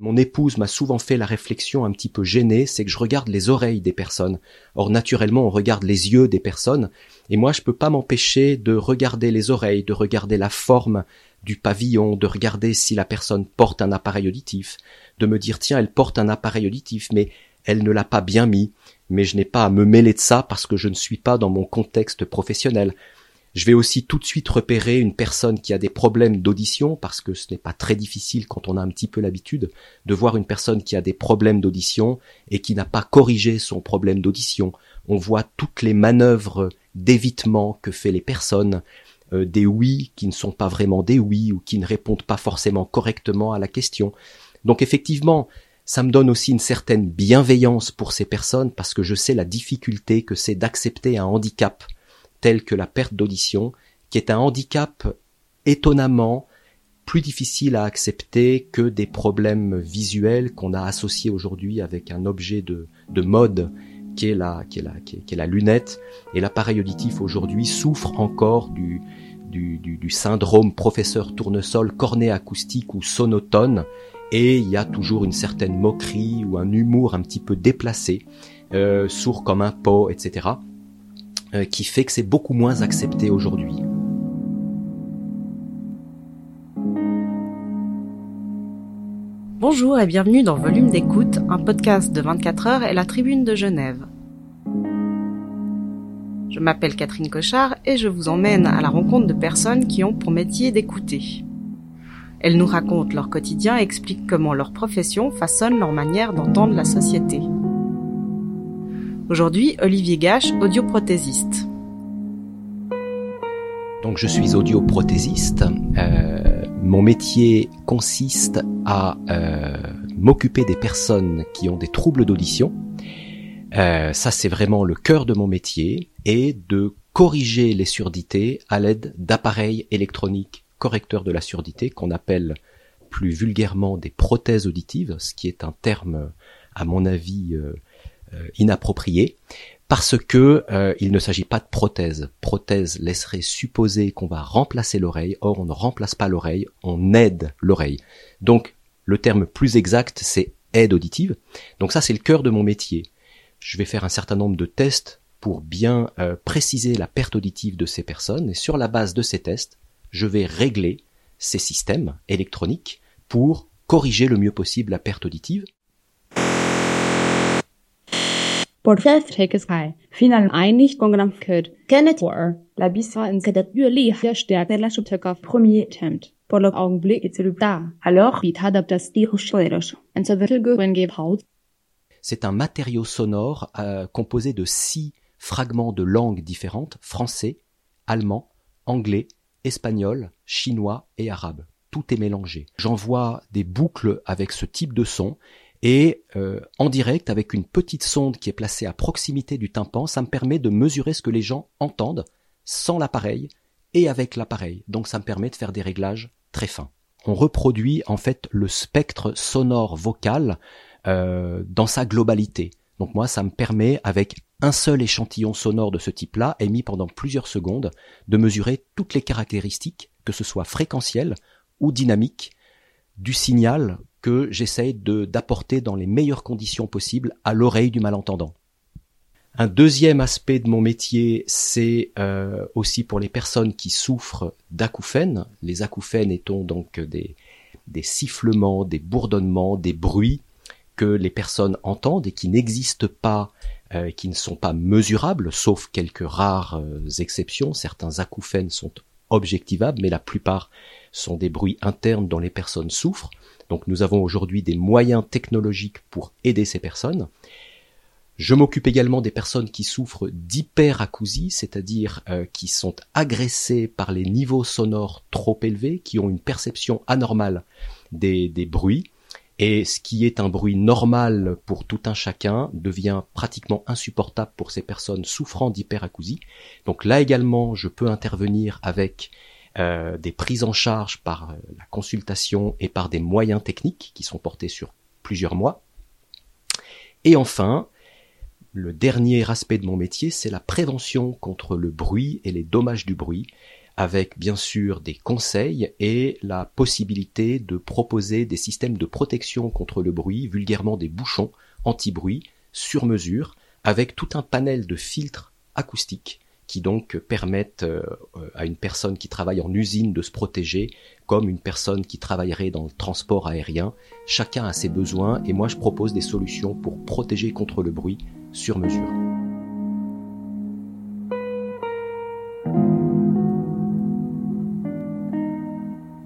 Mon épouse m'a souvent fait la réflexion un petit peu gênée, c'est que je regarde les oreilles des personnes. Or, naturellement, on regarde les yeux des personnes, et moi, je peux pas m'empêcher de regarder les oreilles, de regarder la forme du pavillon, de regarder si la personne porte un appareil auditif, de me dire, tiens, elle porte un appareil auditif, mais elle ne l'a pas bien mis, mais je n'ai pas à me mêler de ça parce que je ne suis pas dans mon contexte professionnel. Je vais aussi tout de suite repérer une personne qui a des problèmes d'audition, parce que ce n'est pas très difficile quand on a un petit peu l'habitude de voir une personne qui a des problèmes d'audition et qui n'a pas corrigé son problème d'audition. On voit toutes les manœuvres d'évitement que fait les personnes, euh, des oui qui ne sont pas vraiment des oui ou qui ne répondent pas forcément correctement à la question. Donc effectivement, ça me donne aussi une certaine bienveillance pour ces personnes parce que je sais la difficulté que c'est d'accepter un handicap telle que la perte d'audition, qui est un handicap étonnamment plus difficile à accepter que des problèmes visuels qu'on a associés aujourd'hui avec un objet de, mode qui est la, qui est la, qui est, la lunette. Et l'appareil auditif aujourd'hui souffre encore du, du, syndrome professeur tournesol corné acoustique ou sonotone. Et il y a toujours une certaine moquerie ou un humour un petit peu déplacé, euh, sourd comme un pot, etc. Euh, qui fait que c'est beaucoup moins accepté aujourd'hui. Bonjour et bienvenue dans Volume d'écoute, un podcast de 24 heures et la Tribune de Genève. Je m'appelle Catherine Cochard et je vous emmène à la rencontre de personnes qui ont pour métier d'écouter. Elles nous racontent leur quotidien et expliquent comment leur profession façonne leur manière d'entendre la société. Aujourd'hui, Olivier Gache, audioprothésiste. Donc je suis audioprothésiste. Euh, mon métier consiste à euh, m'occuper des personnes qui ont des troubles d'audition. Euh, ça c'est vraiment le cœur de mon métier et de corriger les surdités à l'aide d'appareils électroniques correcteurs de la surdité qu'on appelle plus vulgairement des prothèses auditives, ce qui est un terme à mon avis inapproprié parce que euh, il ne s'agit pas de prothèse. Prothèse laisserait supposer qu'on va remplacer l'oreille. Or, on ne remplace pas l'oreille, on aide l'oreille. Donc, le terme plus exact, c'est aide auditive. Donc ça, c'est le cœur de mon métier. Je vais faire un certain nombre de tests pour bien euh, préciser la perte auditive de ces personnes. Et sur la base de ces tests, je vais régler ces systèmes électroniques pour corriger le mieux possible la perte auditive Final Kenneth War. La premier attempt. Pour le augenblik est Alors, C'est un matériau sonore euh, composé de six fragments de langues différentes, français, allemand, anglais, espagnol, chinois et arabe. Tout est mélangé. J'envoie des boucles avec ce type de son et euh, en direct, avec une petite sonde qui est placée à proximité du tympan, ça me permet de mesurer ce que les gens entendent sans l'appareil et avec l'appareil. Donc ça me permet de faire des réglages très fins. On reproduit en fait le spectre sonore vocal euh, dans sa globalité. Donc moi, ça me permet, avec un seul échantillon sonore de ce type-là, émis pendant plusieurs secondes, de mesurer toutes les caractéristiques, que ce soit fréquentielles ou dynamiques, du signal que j'essaye d'apporter dans les meilleures conditions possibles à l'oreille du malentendant. Un deuxième aspect de mon métier, c'est euh, aussi pour les personnes qui souffrent d'acouphènes. Les acouphènes étant donc des, des sifflements, des bourdonnements, des bruits que les personnes entendent et qui n'existent pas, euh, qui ne sont pas mesurables, sauf quelques rares euh, exceptions. Certains acouphènes sont objectivables, mais la plupart sont des bruits internes dont les personnes souffrent. Donc nous avons aujourd'hui des moyens technologiques pour aider ces personnes. Je m'occupe également des personnes qui souffrent d'hyperacousie, c'est-à-dire euh, qui sont agressées par les niveaux sonores trop élevés, qui ont une perception anormale des, des bruits. Et ce qui est un bruit normal pour tout un chacun devient pratiquement insupportable pour ces personnes souffrant d'hyperacousie. Donc là également, je peux intervenir avec euh, des prises en charge par euh, la consultation et par des moyens techniques qui sont portés sur plusieurs mois. Et enfin, le dernier aspect de mon métier, c'est la prévention contre le bruit et les dommages du bruit, avec bien sûr des conseils et la possibilité de proposer des systèmes de protection contre le bruit, vulgairement des bouchons anti-bruit sur mesure, avec tout un panel de filtres acoustiques qui donc permettent euh, à une personne qui travaille en usine de se protéger comme une personne qui travaillerait dans le transport aérien. Chacun a ses besoins et moi je propose des solutions pour protéger contre le bruit sur mesure.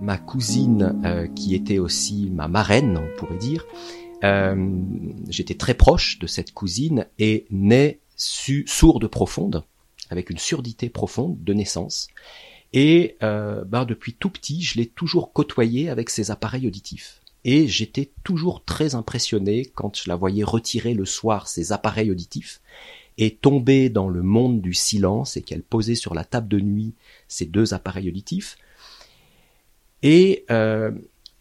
Ma cousine, euh, qui était aussi ma marraine, on pourrait dire, euh, j'étais très proche de cette cousine et née sourde profonde avec une surdité profonde de naissance. Et ben, depuis tout petit, je l'ai toujours côtoyé avec ses appareils auditifs. Et j'étais toujours très impressionné quand je la voyais retirer le soir ses appareils auditifs et tomber dans le monde du silence et qu'elle posait sur la table de nuit ses deux appareils auditifs. Et euh,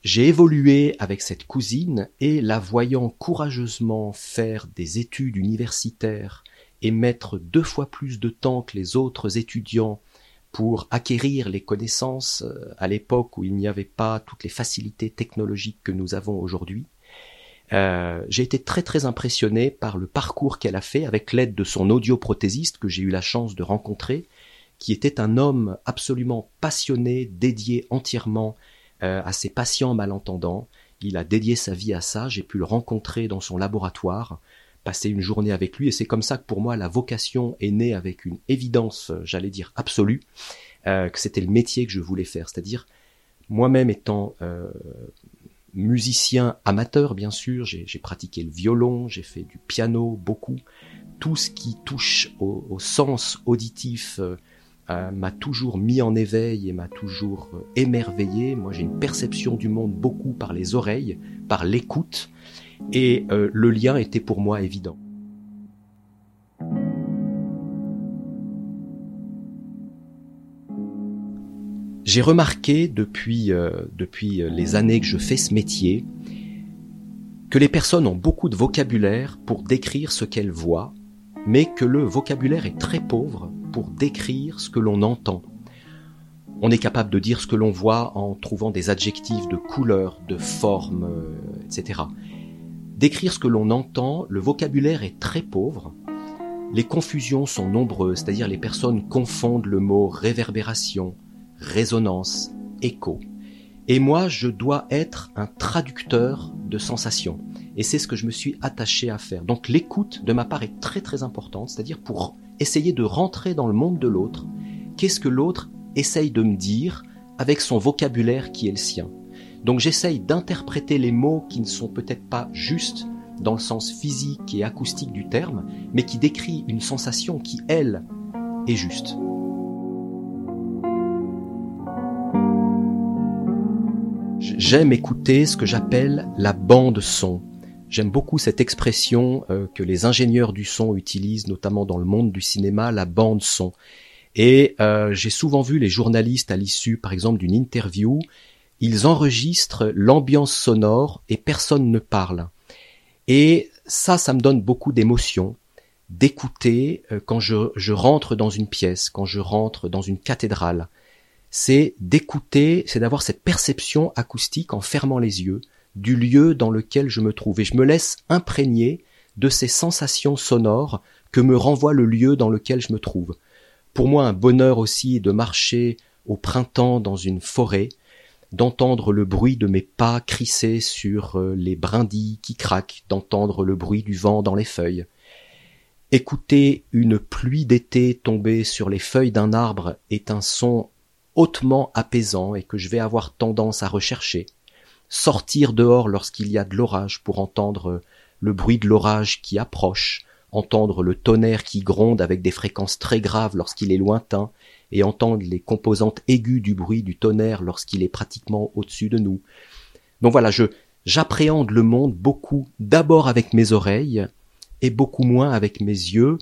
j'ai évolué avec cette cousine et la voyant courageusement faire des études universitaires et mettre deux fois plus de temps que les autres étudiants pour acquérir les connaissances euh, à l'époque où il n'y avait pas toutes les facilités technologiques que nous avons aujourd'hui. Euh, j'ai été très très impressionné par le parcours qu'elle a fait avec l'aide de son audioprothésiste que j'ai eu la chance de rencontrer, qui était un homme absolument passionné, dédié entièrement euh, à ses patients malentendants. Il a dédié sa vie à ça, j'ai pu le rencontrer dans son laboratoire passer une journée avec lui. Et c'est comme ça que pour moi la vocation est née avec une évidence, j'allais dire absolue, euh, que c'était le métier que je voulais faire, c'est-à-dire moi-même étant euh, musicien amateur bien sûr, j'ai pratiqué le violon, j'ai fait du piano beaucoup, tout ce qui touche au, sens auditif euh, m'a toujours mis en éveil et m'a toujours émerveillé. Moi j'ai une perception du monde beaucoup par les oreilles, par l'écoute et euh, le lien était pour moi évident. J'ai remarqué depuis, euh, depuis les années que je fais ce métier que les personnes ont beaucoup de vocabulaire pour décrire ce qu'elles voient, mais que le vocabulaire est très pauvre pour décrire ce que l'on entend. On est capable de dire ce que l'on voit en trouvant des adjectifs de couleur, de forme, euh, etc. Décrire ce que l'on entend, le vocabulaire est très pauvre. Les confusions sont nombreuses, c'est-à-dire les personnes confondent le mot réverbération, résonance, écho. Et moi, je dois être un traducteur de sensations. Et c'est ce que je me suis attaché à faire. Donc l'écoute de ma part est très très importante, c'est-à-dire pour essayer de rentrer dans le monde de l'autre. Qu'est-ce que l'autre essaye de me dire avec son vocabulaire qui est le sien donc j'essaye d'interpréter les mots qui ne sont peut-être pas justes dans le sens physique et acoustique du terme, mais qui décrit une sensation qui, elle, est juste. J'aime écouter ce que j'appelle la bande son. J'aime beaucoup cette expression euh, que les ingénieurs du son utilisent, notamment dans le monde du cinéma, la bande son. Et euh, j'ai souvent vu les journalistes à l'issue, par exemple, d'une interview, ils enregistrent l'ambiance sonore et personne ne parle. Et ça, ça me donne beaucoup d'émotion d'écouter euh, quand je, je, rentre dans une pièce, quand je rentre dans une cathédrale. C'est d'écouter, c'est d'avoir cette perception acoustique en fermant les yeux du lieu dans lequel je me trouve. Et je me laisse imprégner de ces sensations sonores que me renvoie le lieu dans lequel je me trouve. Pour moi, un bonheur aussi est de marcher au printemps dans une forêt, d'entendre le bruit de mes pas crisser sur euh, les brindilles qui craquent, d'entendre le bruit du vent dans les feuilles. Écouter une pluie d'été tomber sur les feuilles d'un arbre est un son hautement apaisant et que je vais avoir tendance à rechercher. Sortir dehors lorsqu'il y a de l'orage pour entendre le bruit de l'orage qui approche, entendre le tonnerre qui gronde avec des fréquences très graves lorsqu'il est lointain, et entendre les composantes aiguës du bruit du tonnerre lorsqu'il est pratiquement au-dessus de nous. Donc voilà, je j'appréhende le monde beaucoup d'abord avec mes oreilles et beaucoup moins avec mes yeux,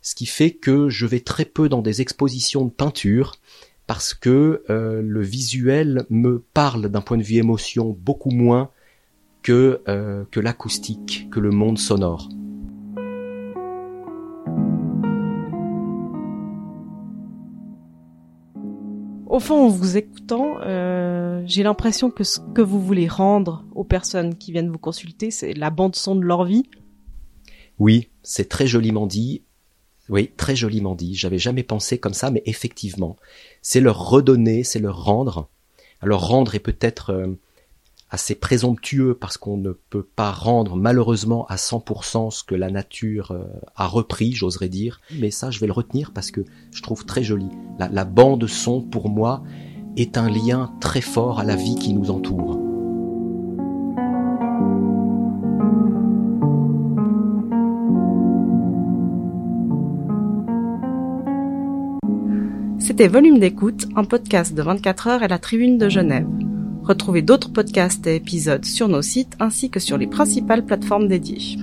ce qui fait que je vais très peu dans des expositions de peinture parce que euh, le visuel me parle d'un point de vue émotion beaucoup moins que, euh, que l'acoustique, que le monde sonore. Au fond, en vous écoutant, euh, j'ai l'impression que ce que vous voulez rendre aux personnes qui viennent vous consulter, c'est la bande son de leur vie. Oui, c'est très joliment dit. Oui, très joliment dit. J'avais jamais pensé comme ça, mais effectivement, c'est leur redonner, c'est leur rendre. Alors rendre est peut-être euh, assez présomptueux parce qu'on ne peut pas rendre malheureusement à 100% ce que la nature euh, a repris, j'oserais dire. Mais ça, je vais le retenir parce que je trouve très joli. La, la bande son, pour moi, est un lien très fort à la vie qui nous entoure. C'était Volume d'écoute, un podcast de 24 heures à la Tribune de Genève. Retrouvez d'autres podcasts et épisodes sur nos sites ainsi que sur les principales plateformes dédiées.